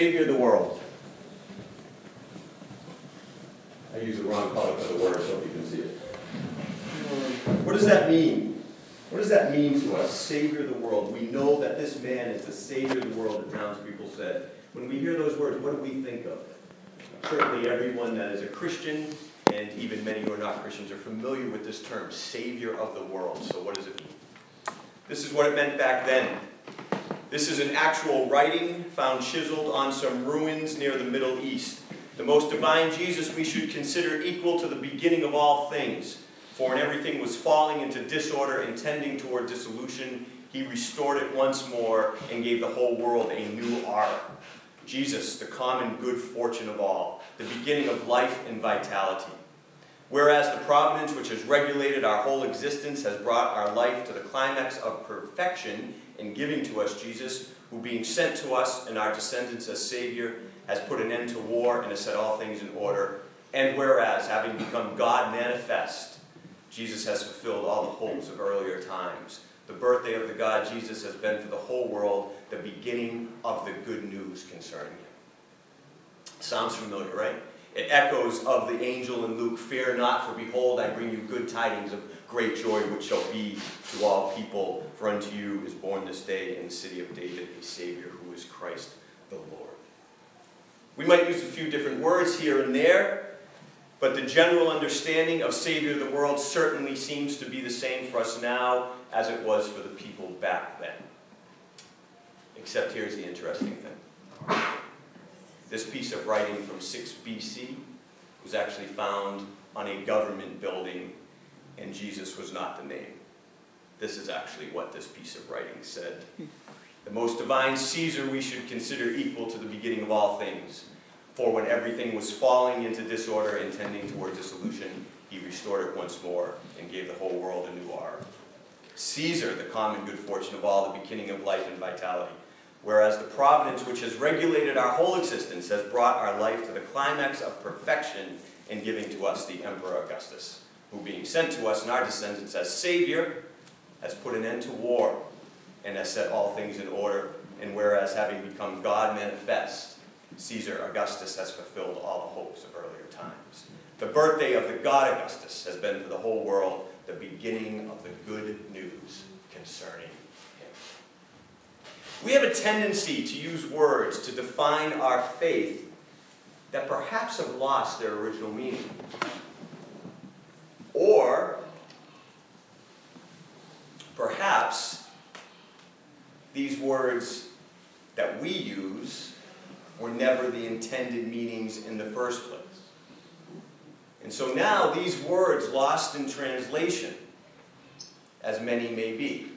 Savior of the world. I use the wrong color for the word so you can see it. What does that mean? What does that mean to us? Savior of the world. We know that this man is the Savior of the world, the townspeople said. When we hear those words, what do we think of? Certainly everyone that is a Christian, and even many who are not Christians, are familiar with this term, Savior of the world. So what does it mean? This is what it meant back then. This is an actual writing found chiseled on some ruins near the Middle East. The most divine Jesus we should consider equal to the beginning of all things. For when everything was falling into disorder and tending toward dissolution, he restored it once more and gave the whole world a new art. Jesus, the common good fortune of all, the beginning of life and vitality. Whereas the providence which has regulated our whole existence has brought our life to the climax of perfection in giving to us Jesus, who being sent to us and our descendants as Savior, has put an end to war and has set all things in order. And whereas, having become God manifest, Jesus has fulfilled all the hopes of earlier times. The birthday of the God Jesus has been for the whole world the beginning of the good news concerning him. Sounds familiar, right? It echoes of the angel in Luke, Fear not, for behold, I bring you good tidings of great joy, which shall be to all people. For unto you is born this day in the city of David a Savior who is Christ the Lord. We might use a few different words here and there, but the general understanding of Savior of the world certainly seems to be the same for us now as it was for the people back then. Except here's the interesting thing. This piece of writing from 6 BC was actually found on a government building, and Jesus was not the name. This is actually what this piece of writing said. The most divine Caesar we should consider equal to the beginning of all things. For when everything was falling into disorder and tending toward dissolution, he restored it once more and gave the whole world a new art. Caesar, the common good fortune of all, the beginning of life and vitality. Whereas the providence which has regulated our whole existence has brought our life to the climax of perfection in giving to us the Emperor Augustus, who being sent to us and our descendants as Savior, has put an end to war and has set all things in order. And whereas having become God manifest, Caesar Augustus has fulfilled all the hopes of earlier times. The birthday of the God Augustus has been for the whole world the beginning of the good news concerning him. we have a tendency to use words to define our faith that perhaps have lost their original meaning. Or perhaps these words that we use were never the intended meanings in the first place. And so now these words lost in translation, as many may be,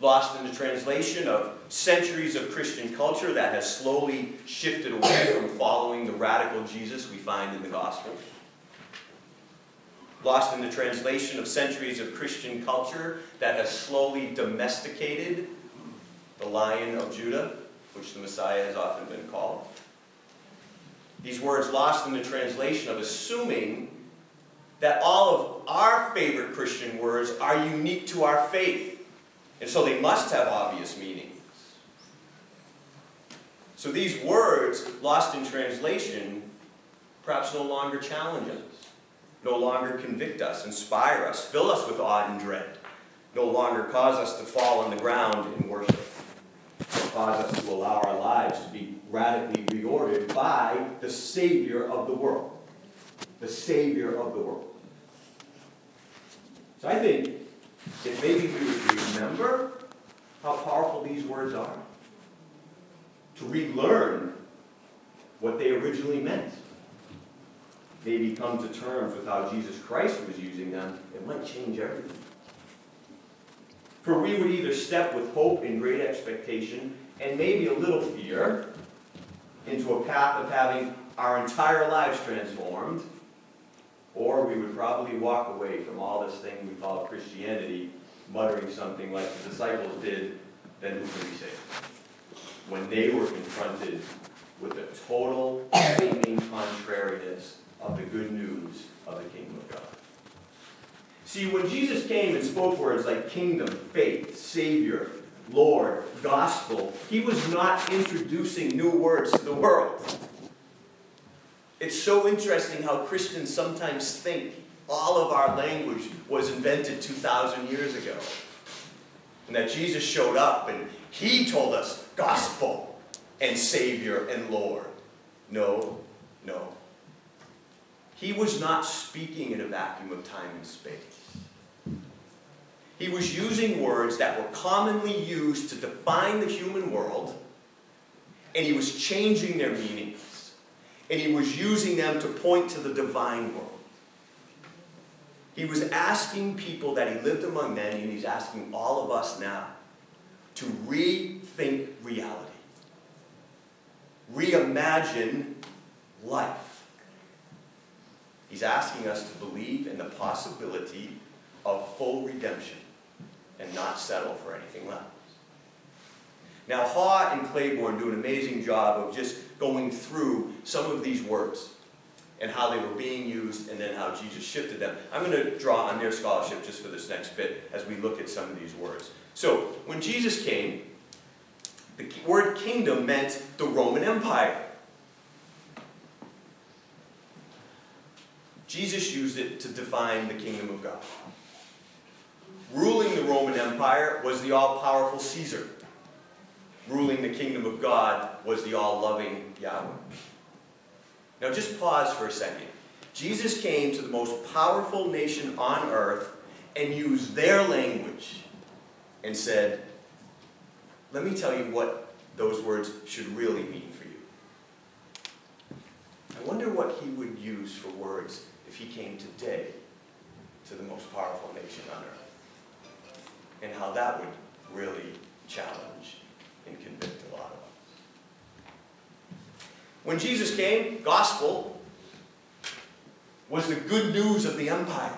lost in the translation of centuries of Christian culture that has slowly shifted away from following the radical Jesus we find in the Gospels. Lost in the translation of centuries of Christian culture that has slowly domesticated the Lion of Judah, which the Messiah has often been called. These words lost in the translation of assuming that all of our favorite Christian words are unique to our faith and so they must have obvious meanings. So these words, lost in translation, perhaps no longer challenge us, no longer convict us, inspire us, fill us with awe and dread, no longer cause us to fall on the ground in worship, or cause us to allow our lives to be radically reordered by the Savior of the world. The Savior of the world. So I think if maybe we would remember how powerful these words are, to relearn what they originally meant, maybe come to terms with how Jesus Christ was using them, it might change everything. For we would either step with hope and great expectation and maybe a little fear into a path of having our entire lives transformed or we would probably walk away from all this thing we call Christianity, muttering something like the disciples did, then who can be saved? When they were confronted with the total seeming contrariness of the good news of the kingdom of God. See, when Jesus came and spoke words like kingdom, faith, Savior, Lord, gospel, he was not introducing new words to the world. It's so interesting how Christians sometimes think all of our language was invented 2,000 years ago. And that Jesus showed up and he told us gospel and Savior and Lord. No, no. He was not speaking in a vacuum of time and space. He was using words that were commonly used to define the human world, and he was changing their meanings. And he was using them to point to the divine world. He was asking people that he lived among men, and he's asking all of us now to rethink reality, reimagine life. He's asking us to believe in the possibility of full redemption and not settle for anything less. Now, Haw and Claiborne do an amazing job of just going through some of these words and how they were being used and then how Jesus shifted them. I'm going to draw on their scholarship just for this next bit as we look at some of these words. So, when Jesus came, the word kingdom meant the Roman Empire. Jesus used it to define the kingdom of God. Ruling the Roman Empire was the all powerful Caesar. Ruling the kingdom of God was the all loving Yahweh. Now just pause for a second. Jesus came to the most powerful nation on earth and used their language and said, Let me tell you what those words should really mean for you. I wonder what he would use for words if he came today to the most powerful nation on earth. And how that would really challenge and convict a lot of us. When Jesus came, gospel was the good news of the empire.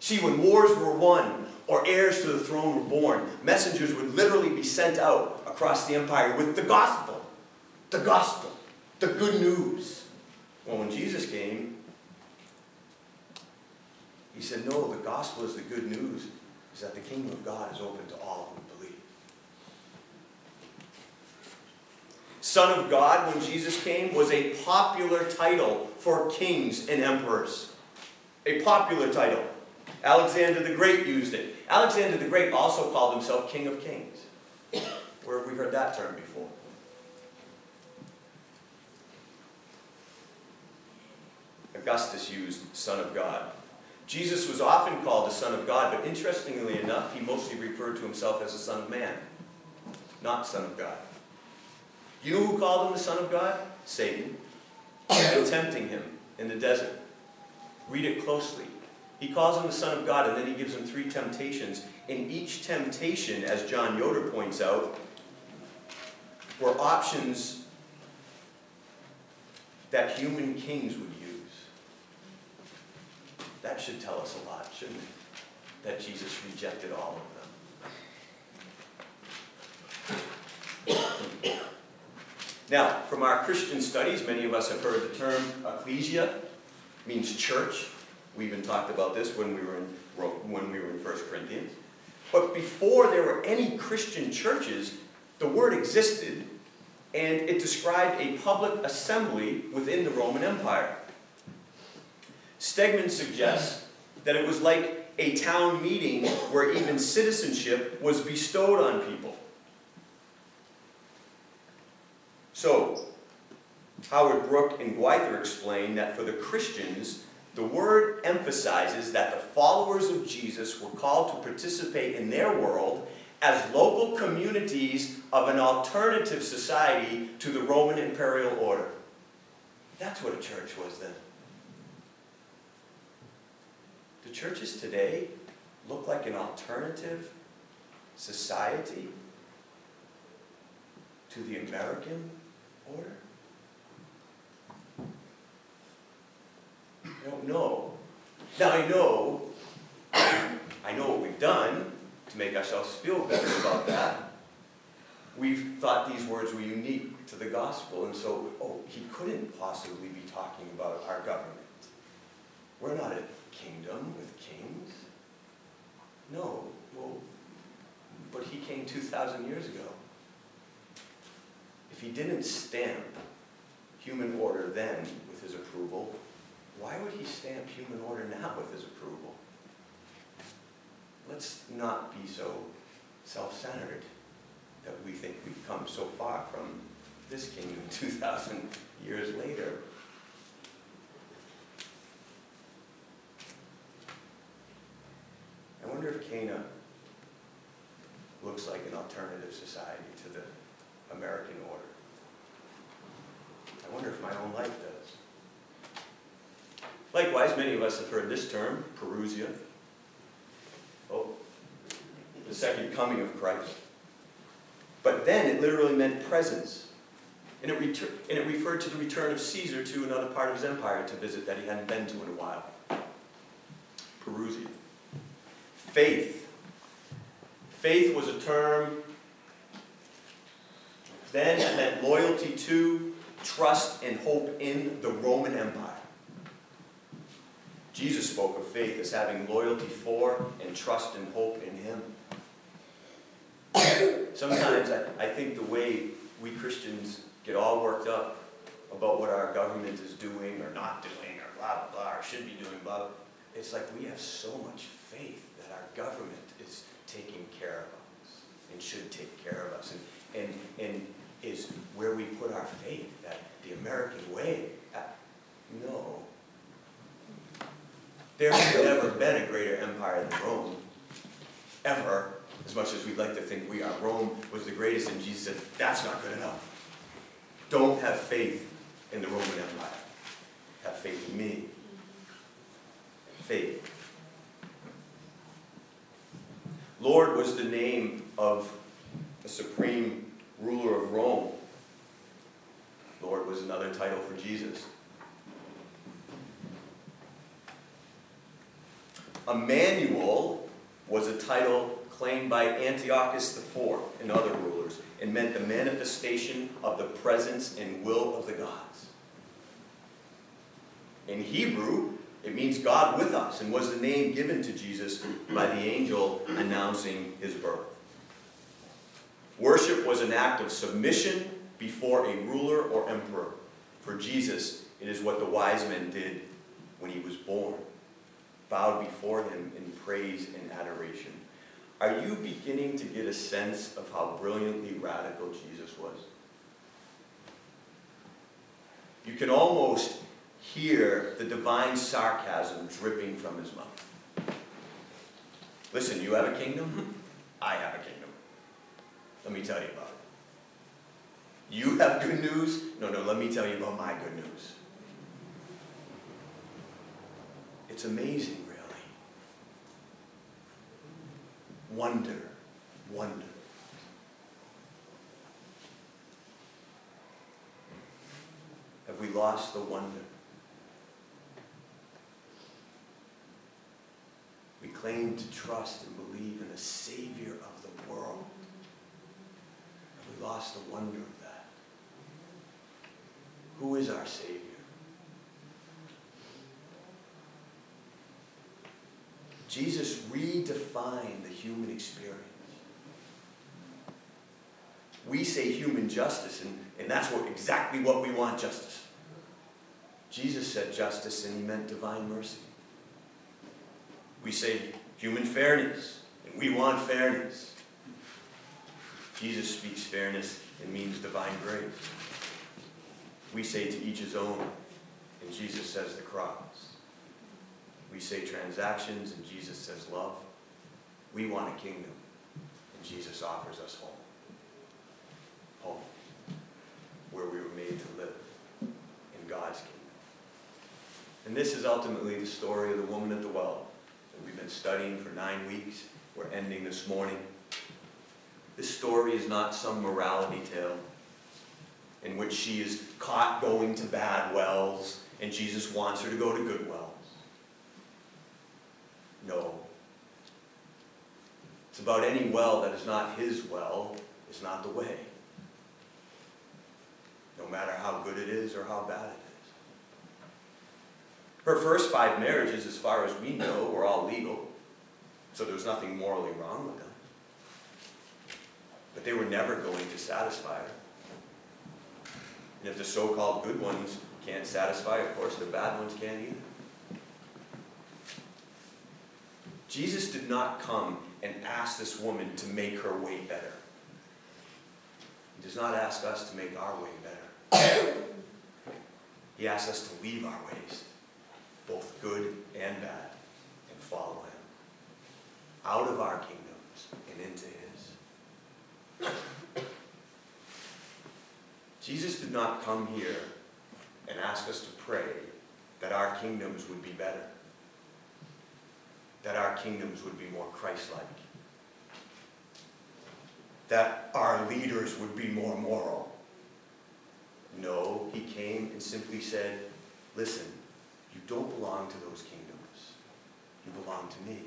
See, when wars were won or heirs to the throne were born, messengers would literally be sent out across the empire with the gospel. The gospel. The good news. Well, when Jesus came, he said, No, the gospel is the good news, is that the kingdom of God is open to all who believe. Son of God, when Jesus came, was a popular title for kings and emperors. A popular title. Alexander the Great used it. Alexander the Great also called himself King of Kings. Where have we heard that term before? Augustus used Son of God. Jesus was often called the Son of God, but interestingly enough, he mostly referred to himself as the Son of Man, not Son of God. You know who called him the Son of God? Satan. Tempting him in the desert. Read it closely. He calls him the Son of God, and then he gives him three temptations. In each temptation, as John Yoder points out, were options that human kings would use. That should tell us a lot, shouldn't it? That Jesus rejected all of them. Now, from our Christian studies, many of us have heard the term ecclesia, means church. We even talked about this when we were in when we were in 1 Corinthians. But before there were any Christian churches, the word existed, and it described a public assembly within the Roman Empire. Stegman suggests that it was like a town meeting where even citizenship was bestowed on people. So, Howard Brook and Gwyther explain that for the Christians, the word emphasizes that the followers of Jesus were called to participate in their world as local communities of an alternative society to the Roman imperial order. That's what a church was then. Do churches today look like an alternative society to the American order? I don't know. Now I know, I know what we've done to make ourselves feel better about that. We've thought these words were unique to the gospel, and so, oh, he couldn't possibly be talking about our government. We're not a kingdom with kings. No, well, but he came 2,000 years ago. If he didn't stamp human order then with his approval, why would he stamp human order now with his approval? Let's not be so self-centered that we think we've come so far from this kingdom 2,000 years later. Wonder if Cana looks like an alternative society to the American order. I wonder if my own life does. Likewise, many of us have heard this term, Parousia. Oh, the second coming of Christ. But then it literally meant presence. And it, and it referred to the return of Caesar to another part of his empire to visit that he hadn't been to in a while. Faith. Faith was a term then that meant loyalty to, trust, and hope in the Roman Empire. Jesus spoke of faith as having loyalty for and trust and hope in Him. Sometimes I, I think the way we Christians get all worked up about what our government is doing or not doing or blah, blah, blah, or should be doing, blah, it's like we have so much faith that our government is taking care of us and should take care of us and, and, and is where we put our faith, that the American way. Uh, no. There has never been a greater empire than Rome, ever, as much as we'd like to think we are. Rome was the greatest, and Jesus said, that's not good enough. Don't have faith in the Roman Empire. Have faith in me. Faith. Lord was the name of the supreme ruler of Rome. Lord was another title for Jesus. Emmanuel was a title claimed by Antiochus IV and other rulers and meant the manifestation of the presence and will of the gods. In Hebrew, it means God with us and was the name given to Jesus by the angel announcing his birth. Worship was an act of submission before a ruler or emperor. For Jesus, it is what the wise men did when he was born bowed before him in praise and adoration. Are you beginning to get a sense of how brilliantly radical Jesus was? You can almost hear the divine sarcasm dripping from his mouth. Listen, you have a kingdom? Mm-hmm. I have a kingdom. Let me tell you about it. You have good news? No, no, let me tell you about my good news. It's amazing, really. Wonder, wonder. Have we lost the wonder? We claim to trust and believe in the Savior of the world. And we lost the wonder of that? Who is our Savior? Jesus redefined the human experience. We say human justice, and, and that's what, exactly what we want justice. Jesus said justice, and he meant divine mercy. We say human fairness, and we want fairness. Jesus speaks fairness and means divine grace. We say to each his own, and Jesus says the cross. We say transactions, and Jesus says love. We want a kingdom, and Jesus offers us home. Home, where we were made to live in God's kingdom. And this is ultimately the story of the woman at the well we've been studying for nine weeks. We're ending this morning. This story is not some morality tale in which she is caught going to bad wells and Jesus wants her to go to good wells. No. It's about any well that is not his well, is not the way. No matter how good it is or how bad it is. Her first five marriages, as far as we know, were all legal. So there was nothing morally wrong with them. but they were never going to satisfy her. And if the so called good ones can't satisfy, of course, the bad ones can't either. Jesus did not come and ask this woman to make her way better. He does not ask us to make our way better. he asks us to leave our ways, both good and bad, and follow him out of our kingdoms and into his. Jesus did not come here and ask us to pray that our kingdoms would be better, that our kingdoms would be more Christ like, that our leaders would be more moral. No, he came and simply said, Listen, you don't belong to those kingdoms, you belong to me.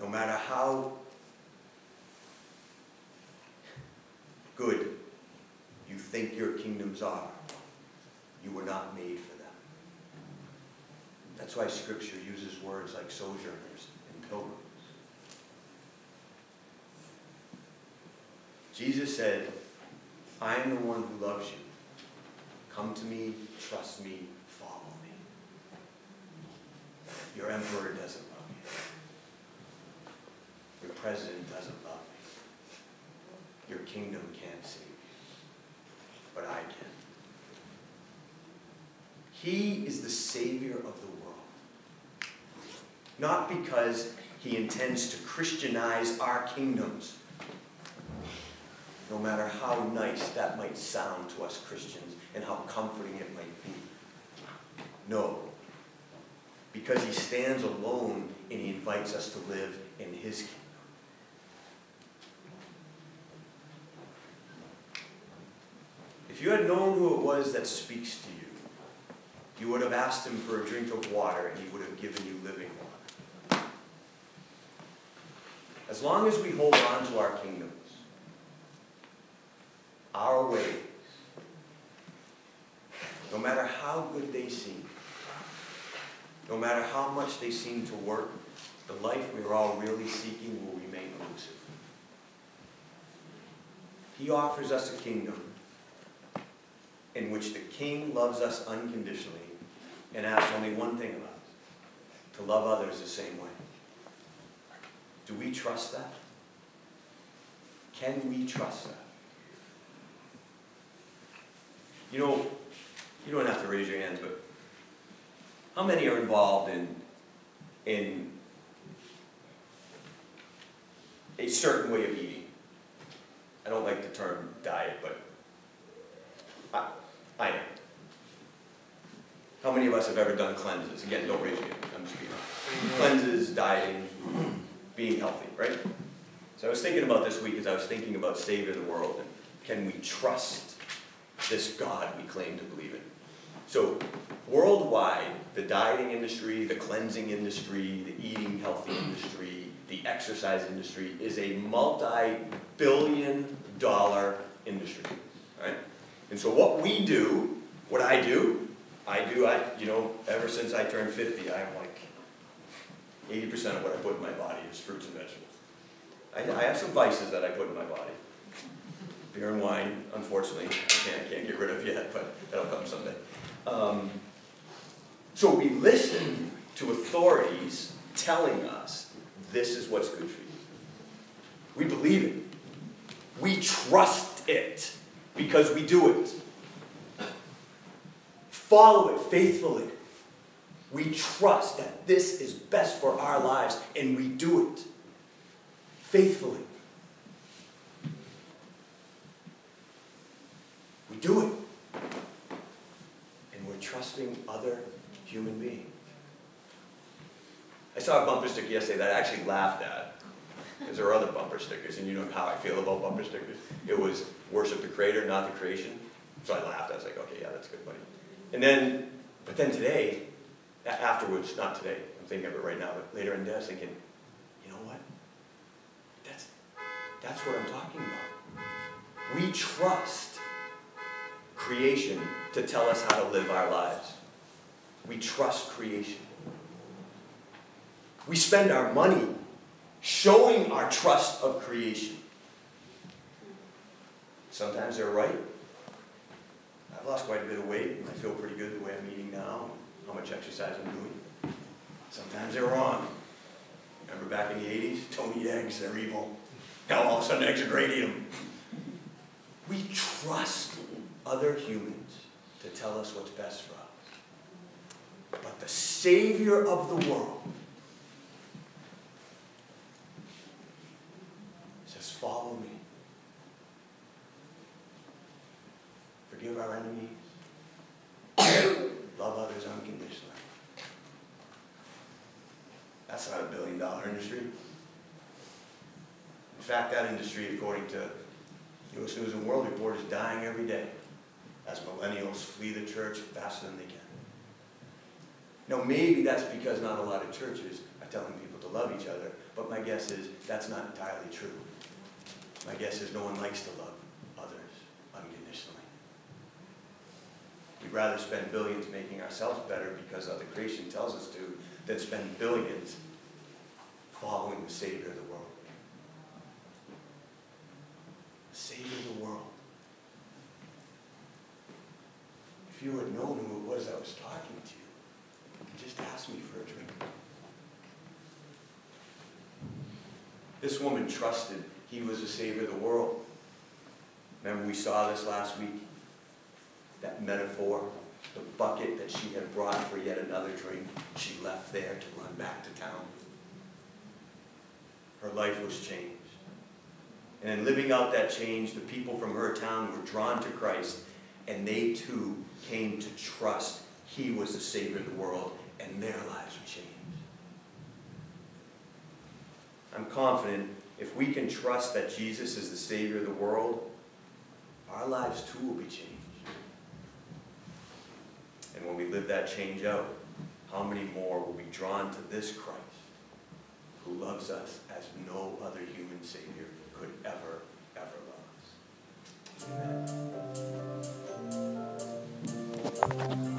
No matter how good you think your kingdoms are, you were not made for them. That's why Scripture uses words like sojourners and pilgrims. Jesus said, I am the one who loves you. Come to me, trust me, follow me. Your emperor doesn't love you. Your president doesn't love me. Your kingdom can't save you. But I can. He is the Savior of the world. Not because he intends to Christianize our kingdoms no matter how nice that might sound to us Christians and how comforting it might be. No. Because he stands alone and he invites us to live in his kingdom. If you had known who it was that speaks to you, you would have asked him for a drink of water and he would have given you living water. As long as we hold on to our kingdom, our ways, no matter how good they seem, no matter how much they seem to work, the life we are all really seeking will remain elusive. He offers us a kingdom in which the king loves us unconditionally and asks only one thing of us to love others the same way. Do we trust that? Can we trust that? You know, you don't have to raise your hands, but how many are involved in in a certain way of eating? I don't like the term diet, but I, I am. How many of us have ever done cleanses? Again, don't raise your hand. I'm just being honest. Cleanses, dieting, being healthy, right? So I was thinking about this week as I was thinking about saving the world and can we trust this God we claim to believe in. So, worldwide, the dieting industry, the cleansing industry, the eating healthy industry, the exercise industry is a multi billion dollar industry. Right? And so, what we do, what I do, I do, I, you know, ever since I turned 50, I'm like 80% of what I put in my body is fruits and vegetables. I, I have some vices that I put in my body beer and wine, unfortunately, can't, can't get rid of yet, but that'll come someday. Um, so we listen to authorities telling us this is what's good for you. We believe it. We trust it because we do it. Follow it faithfully. We trust that this is best for our lives and we do it faithfully. We do it. And we're trusting other human beings. I saw a bumper sticker yesterday that I actually laughed at. Because there are other bumper stickers, and you know how I feel about bumper stickers. It was worship the creator, not the creation. So I laughed. I was like, okay, yeah, that's good, buddy. And then, but then today, afterwards, not today, I'm thinking of it right now, but later in the day, I was thinking, you know what? That's, that's what I'm talking about. We trust creation to tell us how to live our lives. We trust creation. We spend our money showing our trust of creation. Sometimes they're right. I've lost quite a bit of weight, I feel pretty good the way I'm eating now, how much exercise I'm doing. Sometimes they're wrong. Remember back in the 80s? Don't eggs, they're evil. Now all of a sudden eggs are great. We trust other humans to tell us what's best for us. But the Savior of the world says, Follow me. Forgive our enemies. Love others unconditionally. That's not a billion dollar industry. In fact, that industry, according to U.S. News and World Report, is dying every day as millennials flee the church faster than they can. Now, maybe that's because not a lot of churches are telling people to love each other, but my guess is that's not entirely true. My guess is no one likes to love others unconditionally. We'd rather spend billions making ourselves better because other creation tells us to than spend billions following the Savior of the world. Savior of the world. If you had known who it was I was talking to you, just ask me for a drink. This woman trusted he was the Savior of the world. Remember, we saw this last week? That metaphor, the bucket that she had brought for yet another drink, she left there to run back to town. Her life was changed. And in living out that change, the people from her town were drawn to Christ, and they too came to trust he was the Savior of the world, and their lives were changed. I'm confident if we can trust that Jesus is the Savior of the world, our lives too will be changed. And when we live that change out, how many more will be drawn to this Christ who loves us as no other human Savior could ever, ever love us? Amen. Thank you.